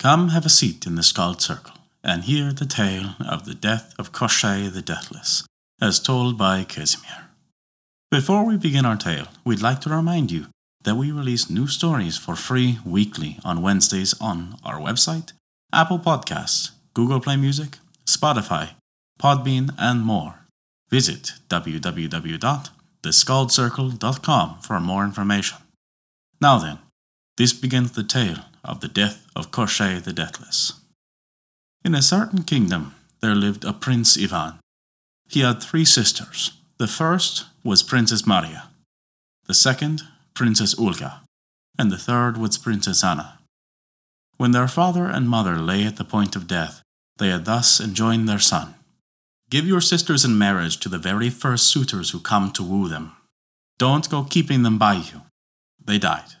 come have a seat in the Skald Circle and hear the tale of the death of Koshchei the Deathless, as told by Casimir. Before we begin our tale, we'd like to remind you that we release new stories for free weekly on Wednesdays on our website, Apple Podcasts, Google Play Music, Spotify, Podbean, and more. Visit www.theskaldscircle.com for more information. Now then, this begins the tale of the death of Koshchei the Deathless. In a certain kingdom there lived a Prince Ivan. He had three sisters. The first was Princess Maria, the second, Princess Olga, and the third was Princess Anna. When their father and mother lay at the point of death, they had thus enjoined their son Give your sisters in marriage to the very first suitors who come to woo them. Don't go keeping them by you. They died.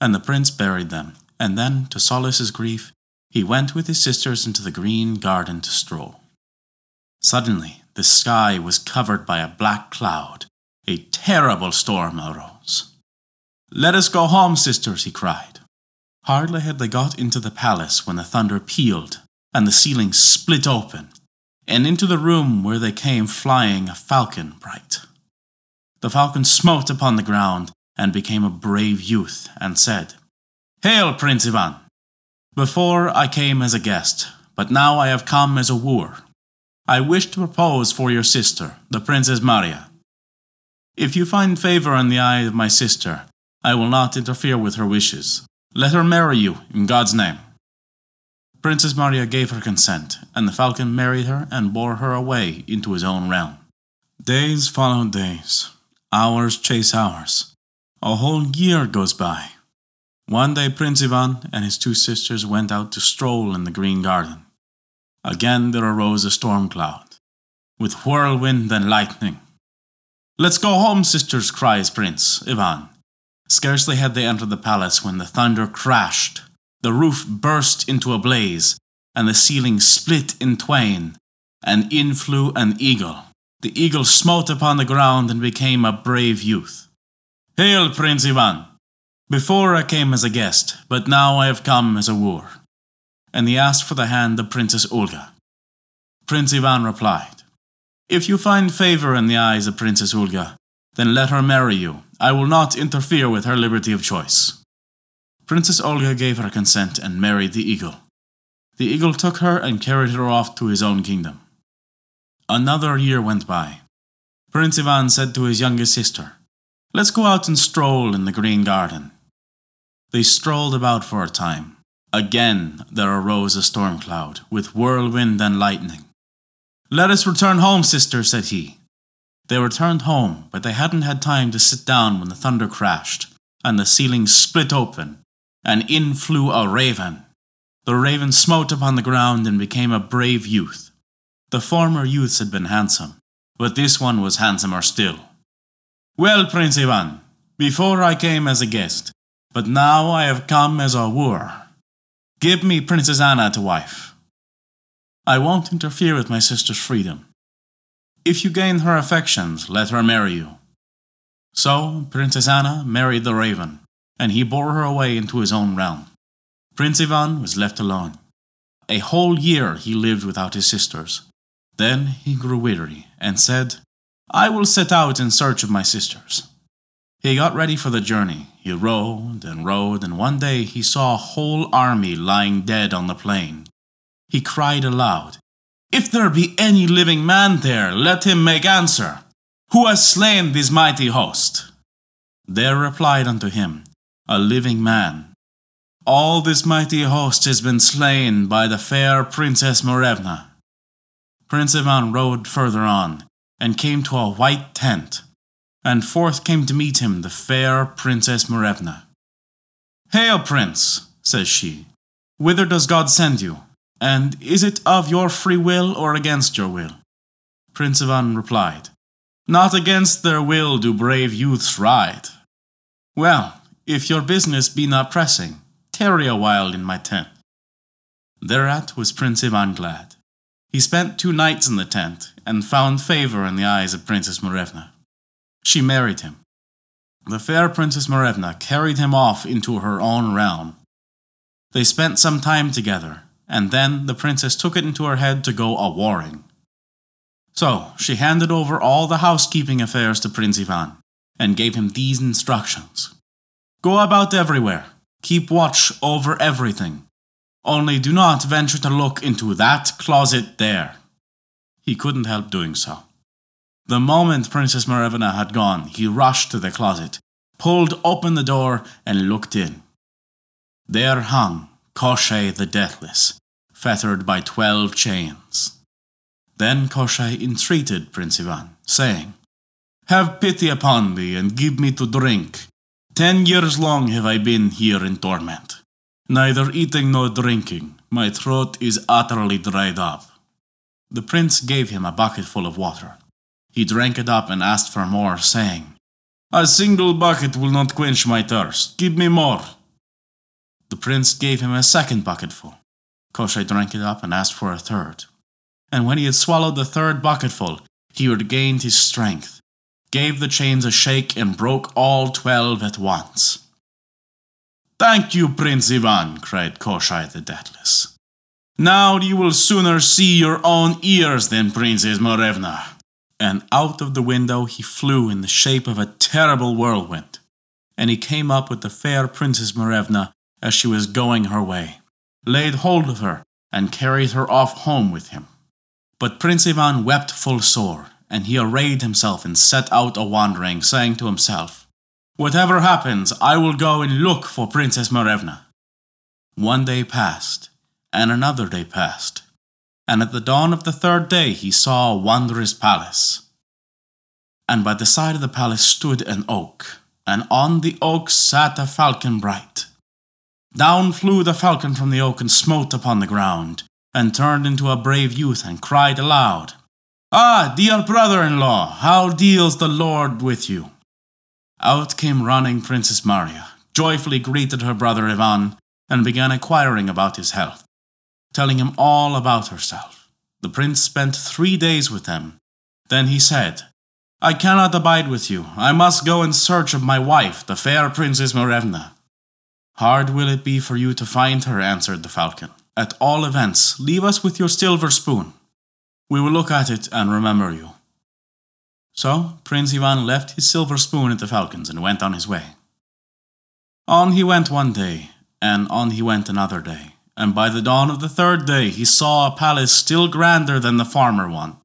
And the prince buried them, and then, to solace his grief, he went with his sisters into the green garden to stroll. Suddenly, the sky was covered by a black cloud. A terrible storm arose. Let us go home, sisters, he cried. Hardly had they got into the palace when the thunder pealed, and the ceiling split open, and into the room where they came flying a falcon bright. The falcon smote upon the ground and became a brave youth, and said, Hail, Prince Ivan! Before I came as a guest, but now I have come as a wooer. I wish to propose for your sister, the Princess Maria. If you find favor in the eye of my sister, I will not interfere with her wishes. Let her marry you, in God's name. Princess Maria gave her consent, and the falcon married her and bore her away into his own realm. Days follow days, hours chase hours. A whole year goes by. One day Prince Ivan and his two sisters went out to stroll in the green garden. Again there arose a storm cloud, with whirlwind and lightning. Let's go home, sisters, cries Prince Ivan. Scarcely had they entered the palace when the thunder crashed the roof burst into a blaze, and the ceiling split in twain, and in flew an eagle. The eagle smote upon the ground and became a brave youth. Hail, Prince Ivan! Before I came as a guest, but now I have come as a wooer. And he asked for the hand of Princess Olga. Prince Ivan replied, If you find favor in the eyes of Princess Olga, then let her marry you. I will not interfere with her liberty of choice. Princess Olga gave her consent and married the eagle. The eagle took her and carried her off to his own kingdom. Another year went by. Prince Ivan said to his youngest sister, Let's go out and stroll in the green garden. They strolled about for a time. Again there arose a storm cloud, with whirlwind and lightning. Let us return home, sister, said he. They returned home, but they hadn't had time to sit down when the thunder crashed, and the ceiling split open, and in flew a raven. The raven smote upon the ground and became a brave youth. The former youths had been handsome, but this one was handsomer still. Well, Prince Ivan, before I came as a guest, but now I have come as a wooer. Give me Princess Anna to wife. I won't interfere with my sister's freedom. If you gain her affections, let her marry you. So Princess Anna married the raven, and he bore her away into his own realm. Prince Ivan was left alone. A whole year he lived without his sisters. Then he grew weary and said, I will set out in search of my sisters. He got ready for the journey. He rode and rode, and one day he saw a whole army lying dead on the plain. He cried aloud, If there be any living man there, let him make answer. Who has slain this mighty host? There replied unto him, a living man. All this mighty host has been slain by the fair Princess Morevna. Prince Ivan rode further on, and came to a white tent, and forth came to meet him the fair Princess Morevna. Hail, Prince, says she. Whither does God send you? And is it of your free will or against your will? Prince Ivan replied, Not against their will do brave youths ride. Well, if your business be not pressing, tarry a while in my tent. Thereat was Prince Ivan glad. He spent two nights in the tent, and found favor in the eyes of Princess Morevna. She married him. The fair Princess Morevna carried him off into her own realm. They spent some time together, and then the princess took it into her head to go a warring. So she handed over all the housekeeping affairs to Prince Ivan and gave him these instructions Go about everywhere, keep watch over everything. Only do not venture to look into that closet there. He couldn't help doing so. The moment Princess Morevna had gone, he rushed to the closet, pulled open the door, and looked in. There hung Koshchei the Deathless, fettered by twelve chains. Then Koshchei entreated Prince Ivan, saying, Have pity upon me and give me to drink. Ten years long have I been here in torment. Neither eating nor drinking, my throat is utterly dried up. The prince gave him a bucketful of water. He drank it up and asked for more, saying, A single bucket will not quench my thirst. Give me more. The prince gave him a second bucketful. Koshchei drank it up and asked for a third. And when he had swallowed the third bucketful, he regained his strength, gave the chains a shake, and broke all twelve at once. Thank you, Prince Ivan, cried Koshchei the Deathless. Now you will sooner see your own ears than Princess Morevna. And out of the window he flew in the shape of a terrible whirlwind. And he came up with the fair Princess Morevna as she was going her way, laid hold of her, and carried her off home with him. But Prince Ivan wept full sore, and he arrayed himself and set out a wandering, saying to himself, Whatever happens, I will go and look for Princess Morevna. One day passed, and another day passed, and at the dawn of the third day he saw a wondrous palace. And by the side of the palace stood an oak, and on the oak sat a falcon bright. Down flew the falcon from the oak and smote upon the ground, and turned into a brave youth and cried aloud, Ah, dear brother in law, how deals the Lord with you? Out came running Princess Maria, joyfully greeted her brother Ivan, and began inquiring about his health, telling him all about herself. The prince spent three days with them. Then he said, I cannot abide with you. I must go in search of my wife, the fair Princess Morevna. Hard will it be for you to find her, answered the falcon. At all events, leave us with your silver spoon. We will look at it and remember you. So Prince Ivan left his silver spoon at the falcon's and went on his way. On he went one day, and on he went another day, and by the dawn of the third day he saw a palace still grander than the former one,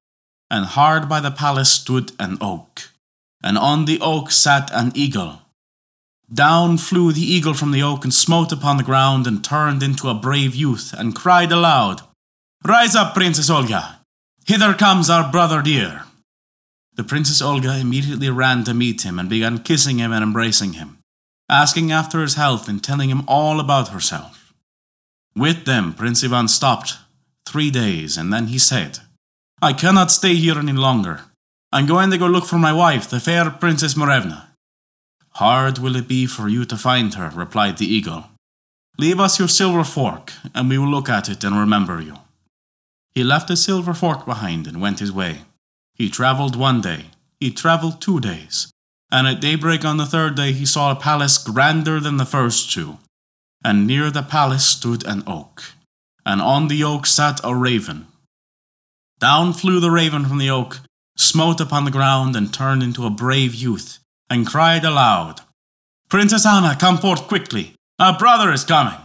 and hard by the palace stood an oak, and on the oak sat an eagle down flew the eagle from the oak and smote upon the ground and turned into a brave youth and cried aloud, Rise up, Princess Olga! Hither comes our brother dear! The Princess Olga immediately ran to meet him and began kissing him and embracing him, asking after his health and telling him all about herself. With them, Prince Ivan stopped three days and then he said, I cannot stay here any longer. I'm going to go look for my wife, the fair Princess Morevna. Hard will it be for you to find her, replied the eagle. Leave us your silver fork, and we will look at it and remember you. He left the silver fork behind and went his way. He travelled one day, he travelled two days, and at daybreak on the third day he saw a palace grander than the first two. And near the palace stood an oak, and on the oak sat a raven. Down flew the raven from the oak, smote upon the ground, and turned into a brave youth and cried aloud, Princess Anna, come forth quickly! Our brother is coming!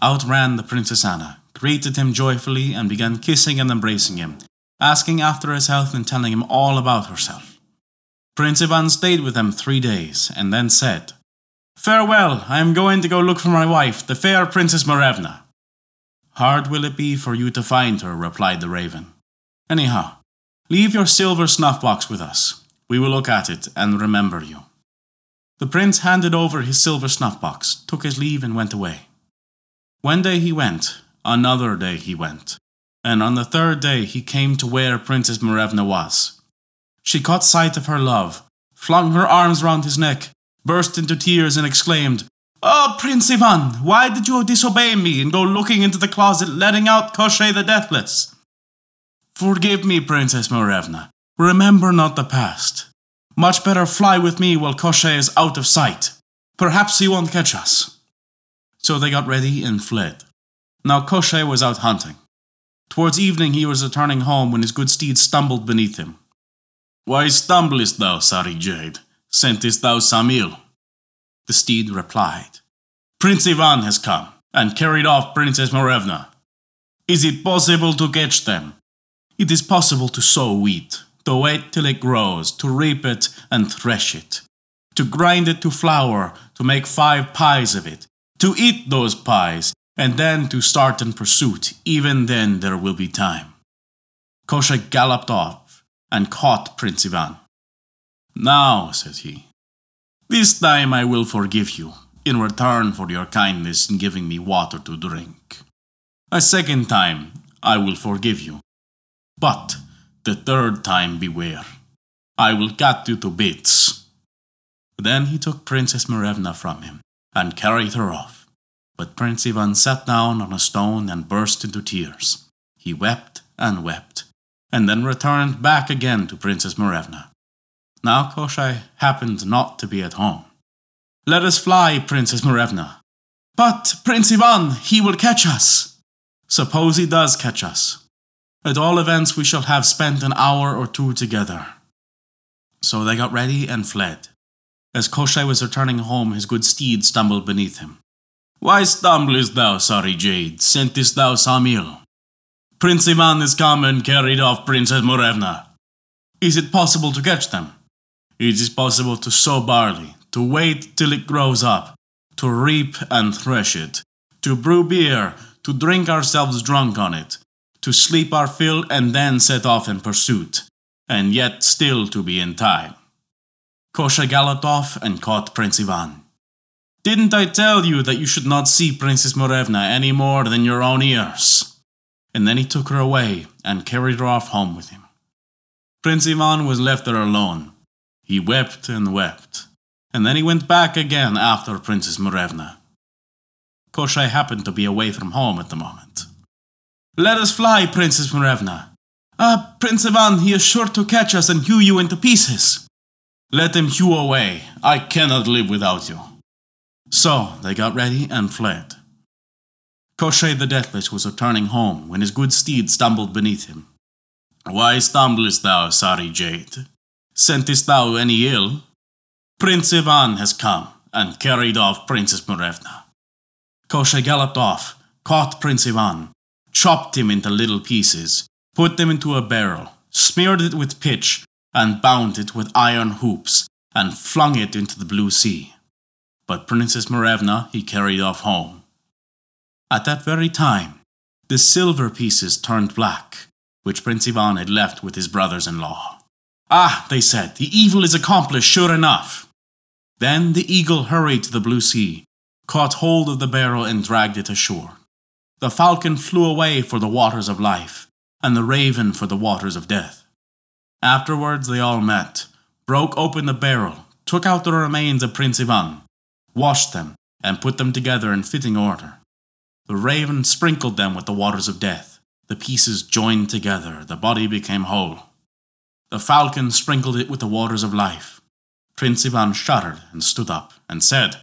Out ran the Princess Anna, greeted him joyfully, and began kissing and embracing him, asking after his health and telling him all about herself. Prince Ivan stayed with them three days, and then said, Farewell, I am going to go look for my wife, the fair Princess Morevna. Hard will it be for you to find her, replied the raven. Anyhow, leave your silver snuff box with us. We will look at it and remember you. The prince handed over his silver snuff box, took his leave, and went away. One day he went, another day he went, and on the third day he came to where Princess Morevna was. She caught sight of her love, flung her arms round his neck, burst into tears, and exclaimed, Oh, Prince Ivan, why did you disobey me and go looking into the closet, letting out Koshchei the Deathless? Forgive me, Princess Morevna. Remember not the past. Much better fly with me while Koshchei is out of sight. Perhaps he won't catch us. So they got ready and fled. Now Koshchei was out hunting. Towards evening he was returning home when his good steed stumbled beneath him. Why stumblest thou, sorry jade? Scentest thou Samil? The steed replied, Prince Ivan has come and carried off Princess Morevna. Is it possible to catch them? It is possible to sow wheat, to wait till it grows, to reap it and thresh it, to grind it to flour, to make five pies of it, to eat those pies, and then to start in pursuit. Even then there will be time. Koshchei galloped off and caught Prince Ivan. Now, said he, this time I will forgive you in return for your kindness in giving me water to drink. A second time I will forgive you. But the third time beware. I will cut you to bits. Then he took Princess Morevna from him and carried her off. But Prince Ivan sat down on a stone and burst into tears. He wept and wept, and then returned back again to Princess Morevna. Now Koshchei happened not to be at home. Let us fly, Princess Morevna. But, Prince Ivan, he will catch us. Suppose he does catch us. At all events, we shall have spent an hour or two together. So they got ready and fled. As Koshchei was returning home, his good steed stumbled beneath him. Why stumblest thou, sorry jade? Scentest thou Samil? Prince Ivan is come and carried off Princess Morevna. Is it possible to catch them? It is possible to sow barley, to wait till it grows up, to reap and thresh it, to brew beer, to drink ourselves drunk on it, to sleep our fill and then set off in pursuit, and yet still to be in time. Galloped off and caught Prince Ivan. Didn't I tell you that you should not see Princess Morevna any more than your own ears? And then he took her away and carried her off home with him. Prince Ivan was left there alone. He wept and wept, and then he went back again after Princess Morevna. Koshchei happened to be away from home at the moment. Let us fly, Princess Morevna. Ah, Prince Ivan, he is sure to catch us and hew you into pieces. Let him hew away. I cannot live without you. So they got ready and fled. Koshchei the Deathless was returning home when his good steed stumbled beneath him. Why stumblest thou, sorry jade? Scentest thou any ill? Prince Ivan has come and carried off Princess Morevna. Koshchei galloped off, caught Prince Ivan, chopped him into little pieces, put them into a barrel, smeared it with pitch, and bound it with iron hoops, and flung it into the blue sea. But Princess Morevna he carried off home. At that very time, the silver pieces turned black, which Prince Ivan had left with his brothers in law. Ah, they said, the evil is accomplished sure enough. Then the eagle hurried to the blue sea, caught hold of the barrel, and dragged it ashore. The falcon flew away for the waters of life, and the raven for the waters of death. Afterwards they all met, broke open the barrel, took out the remains of Prince Ivan, washed them, and put them together in fitting order. The raven sprinkled them with the waters of death. The pieces joined together, the body became whole. The falcon sprinkled it with the waters of life. Prince Ivan shuddered and stood up and said,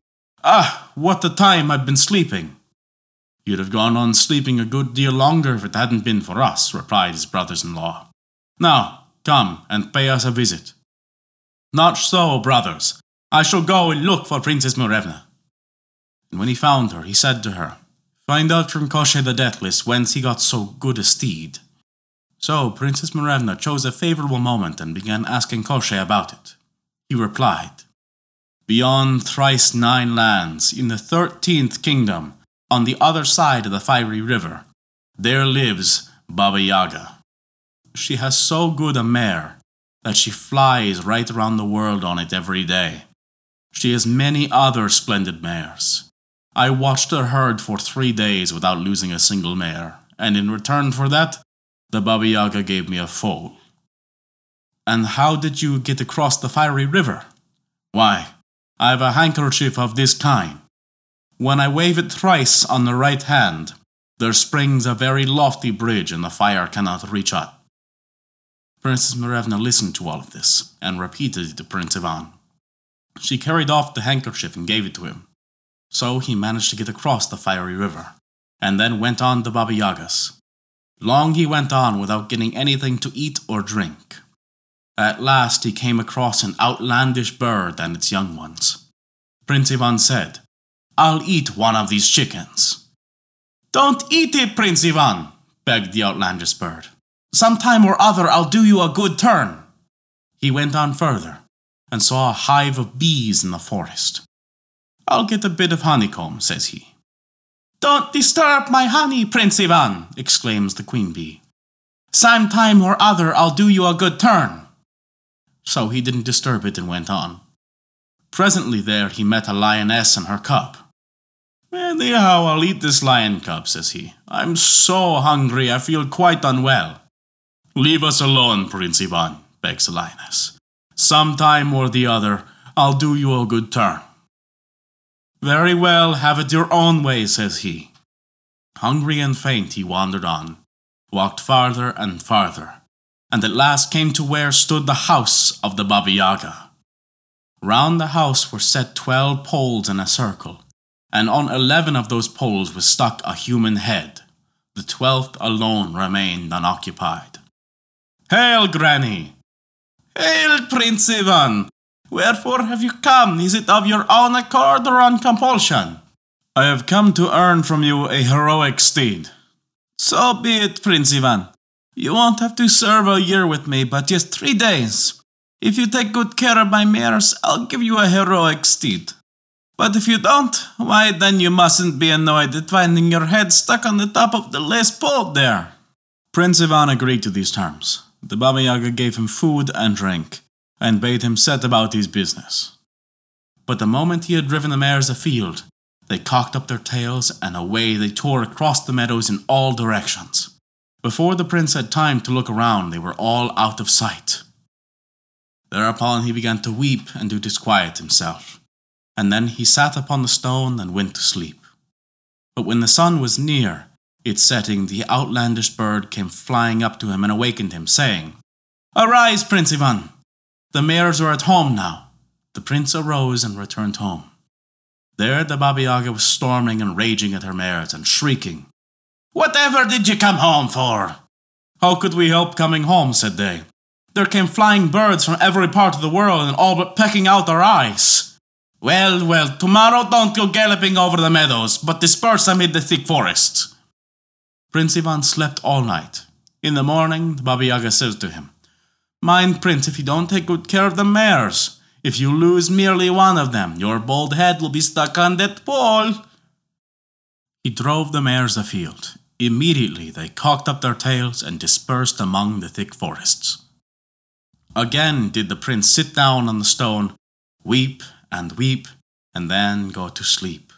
Ah, what a time I've been sleeping! You'd have gone on sleeping a good deal longer if it hadn't been for us, replied his brothers in law. Now, come and pay us a visit. Not so, brothers. I shall go and look for Princess Morevna. And when he found her, he said to her, Find out from Koshchei the Deathless whence he got so good a steed. So Princess Morevna chose a favorable moment and began asking Koshchei about it. He replied, Beyond thrice nine lands, in the thirteenth kingdom, on the other side of the fiery river, there lives Baba Yaga. She has so good a mare that she flies right around the world on it every day. She has many other splendid mares. I watched her herd for three days without losing a single mare, and in return for that, the Baba Yaga gave me a foal. And how did you get across the fiery river? Why, I have a handkerchief of this kind. When I wave it thrice on the right hand, there springs a very lofty bridge and the fire cannot reach it. Princess Morevna listened to all of this and repeated it to Prince Ivan. She carried off the handkerchief and gave it to him. So he managed to get across the fiery river, and then went on to Baba Yagas. Long he went on without getting anything to eat or drink. At last he came across an outlandish bird and its young ones. Prince Ivan said, I'll eat one of these chickens. Don't eat it, Prince Ivan, begged the outlandish bird. Sometime or other I'll do you a good turn. He went on further and saw a hive of bees in the forest. I'll get a bit of honeycomb, says he. Don't disturb my honey, Prince Ivan, exclaims the queen bee. Some time or other I'll do you a good turn. So he didn't disturb it and went on. Presently there he met a lioness and her cub. Anyhow, I'll eat this lion cub, says he. I'm so hungry I feel quite unwell. Leave us alone, Prince Ivan, begs the lioness. Some time or the other, I'll do you a good turn. Very well, have it your own way, says he. Hungry and faint, he wandered on, walked farther and farther, and at last came to where stood the house of the Baba Yaga. Round the house were set twelve poles in a circle, and on eleven of those poles was stuck a human head. The twelfth alone remained unoccupied. Hail, Granny! Hail, Prince Ivan! Wherefore have you come? Is it of your own accord or on compulsion? I have come to earn from you a heroic steed. So be it, Prince Ivan. You won't have to serve a year with me, but just three days. If you take good care of my mares, I'll give you a heroic steed. But if you don't, why then you mustn't be annoyed at finding your head stuck on the top of the last pole there. Prince Ivan agreed to these terms. The Baba Yaga gave him food and drink, and bade him set about his business. But the moment he had driven the mares afield, they cocked up their tails and away they tore across the meadows in all directions. Before the prince had time to look around, they were all out of sight. Thereupon he began to weep and to disquiet himself, and then he sat upon the stone and went to sleep. But when the sun was near its setting, the outlandish bird came flying up to him and awakened him, saying, Arise, Prince Ivan! The mares are at home now. The prince arose and returned home. There the Baba Yaga was storming and raging at her mares and shrieking, Whatever did you come home for? How could we help coming home? said they. There came flying birds from every part of the world and all but pecking out our eyes. Well, well, tomorrow don't go galloping over the meadows, but disperse amid the thick forest. Prince Ivan slept all night. In the morning, the Baba Yaga says to him, Mind, Prince, if you don't take good care of the mares, if you lose merely one of them, your bald head will be stuck on that pole. He drove the mares afield. Immediately they cocked up their tails and dispersed among the thick forests. Again did the prince sit down on the stone, weep and weep, and then go to sleep.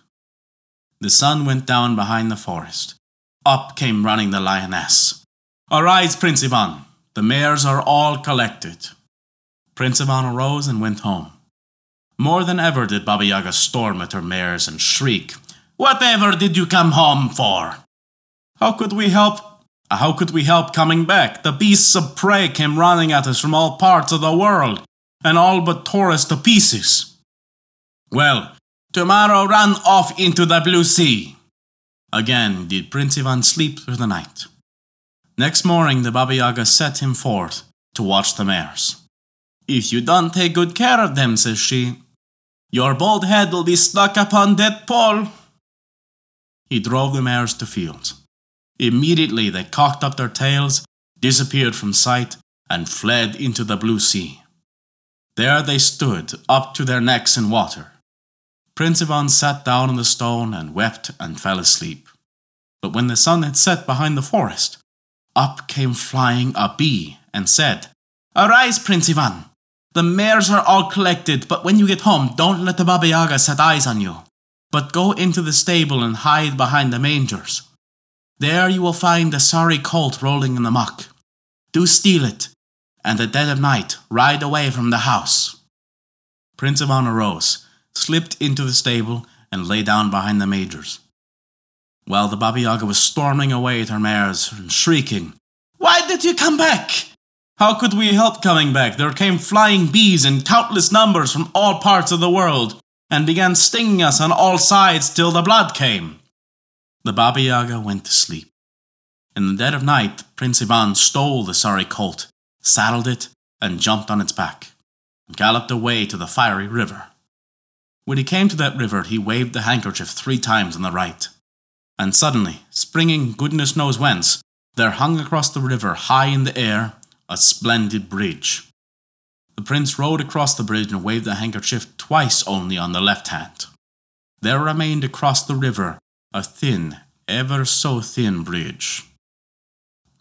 The sun went down behind the forest. Up came running the lioness. Arise, Prince Ivan, the mares are all collected. Prince Ivan arose and went home. More than ever did Baba Yaga storm at her mares and shriek, Whatever did you come home for? How could we help? How could we help coming back? The beasts of prey came running at us from all parts of the world, and all but tore us to pieces. Well, tomorrow run off into the blue sea. Again did Prince Ivan sleep through the night. Next morning, the Baba Yaga set him forth to watch the mares. If you don't take good care of them, says she, your bald head will be stuck upon that pole. He drove the mares to fields. Immediately they cocked up their tails, disappeared from sight, and fled into the blue sea. There they stood, up to their necks in water. Prince Ivan sat down on the stone and wept and fell asleep. But when the sun had set behind the forest, up came flying a bee and said, Arise, Prince Ivan! The mares are all collected, but when you get home, don't let the Baba Yaga set eyes on you, but go into the stable and hide behind the mangers. There you will find a sorry colt rolling in the muck. Do steal it, and at dead of night ride away from the house. Prince Ivan arose, slipped into the stable, and lay down behind the mangers while the Baba Yaga was storming away at her mares and shrieking, Why did you come back? How could we help coming back? There came flying bees in countless numbers from all parts of the world, and began stinging us on all sides till the blood came. The Baba Yaga went to sleep. In the dead of night, Prince Ivan stole the sorry colt, saddled it, and jumped on its back, and galloped away to the fiery river. When he came to that river, he waved the handkerchief three times on the right. And suddenly, springing goodness knows whence, there hung across the river, high in the air, a splendid bridge. The prince rode across the bridge and waved the handkerchief twice only on the left hand. There remained across the river a thin, ever so thin bridge.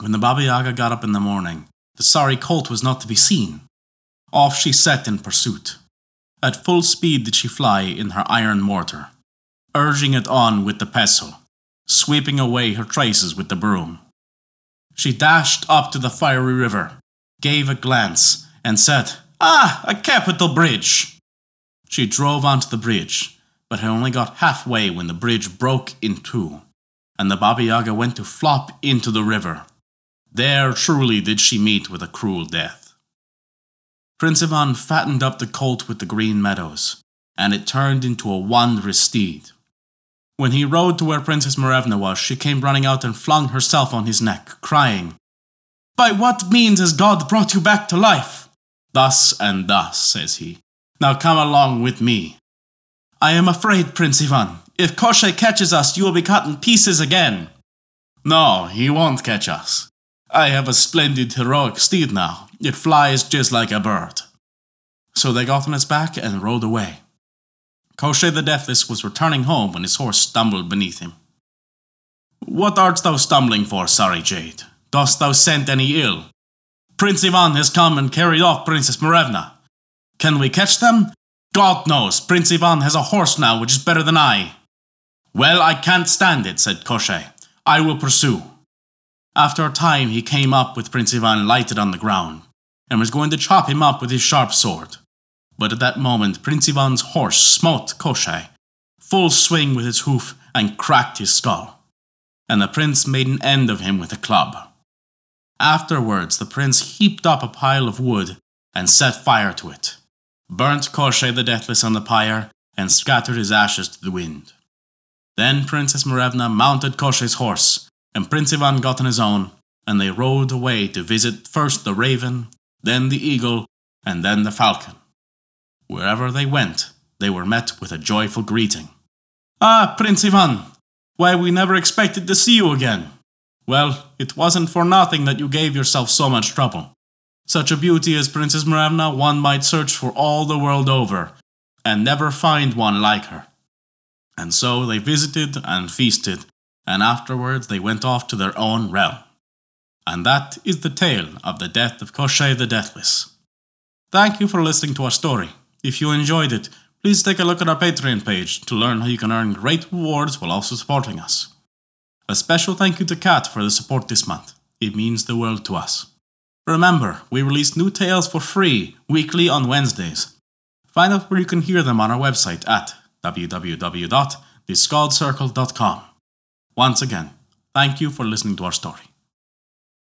When the Baba Yaga got up in the morning, the sorry colt was not to be seen. Off she set in pursuit. At full speed did she fly in her iron mortar, urging it on with the pestle, sweeping away her traces with the broom. She dashed up to the fiery river, gave a glance, and said, Ah, a capital bridge! She drove onto the bridge, but had only got halfway when the bridge broke in two, and the Baba Yaga went to flop into the river. There truly did she meet with a cruel death. Prince Ivan fattened up the colt with the green meadows, and it turned into a wondrous steed. When he rode to where Princess Morevna was, she came running out and flung herself on his neck, crying, By what means has God brought you back to life? Thus and thus, says he. Now come along with me. I am afraid, Prince Ivan. If Koshchei catches us, you will be cut in pieces again. No, he won't catch us. I have a splendid heroic steed now. It flies just like a bird. So they got on its back and rode away. Koshchei the Deathless was returning home when his horse stumbled beneath him. What art thou stumbling for, sorry jade? Dost thou scent any ill? Prince Ivan has come and carried off Princess Morevna. Can we catch them? God knows, Prince Ivan has a horse now which is better than I. Well, I can't stand it, said Koshchei. I will pursue. After a time, he came up with Prince Ivan lighted on the ground, and was going to chop him up with his sharp sword. But at that moment, Prince Ivan's horse smote Koshchei, full swing with his hoof, and cracked his skull. And the prince made an end of him with a club. Afterwards, the prince heaped up a pile of wood and set fire to it, burnt Koshchei the Deathless on the pyre, and scattered his ashes to the wind. Then Princess Morevna mounted Koshchei's horse, and Prince Ivan got on his own, and they rode away to visit first the raven, then the eagle, and then the falcon. Wherever they went, they were met with a joyful greeting. Ah, Prince Ivan! Why, we never expected to see you again! Well, it wasn't for nothing that you gave yourself so much trouble. Such a beauty as Princess Morevna one might search for all the world over, and never find one like her. And so they visited and feasted, and afterwards they went off to their own realm. And that is the tale of the death of Koshchei the Deathless. Thank you for listening to our story. If you enjoyed it, please take a look at our Patreon page to learn how you can earn great rewards while also supporting us. A special thank you to Kat for the support this month. It means the world to us. Remember, we release new tales for free weekly on Wednesdays. Find out where you can hear them on our website at www.theskaldscircle.com. Once again, thank you for listening to our story.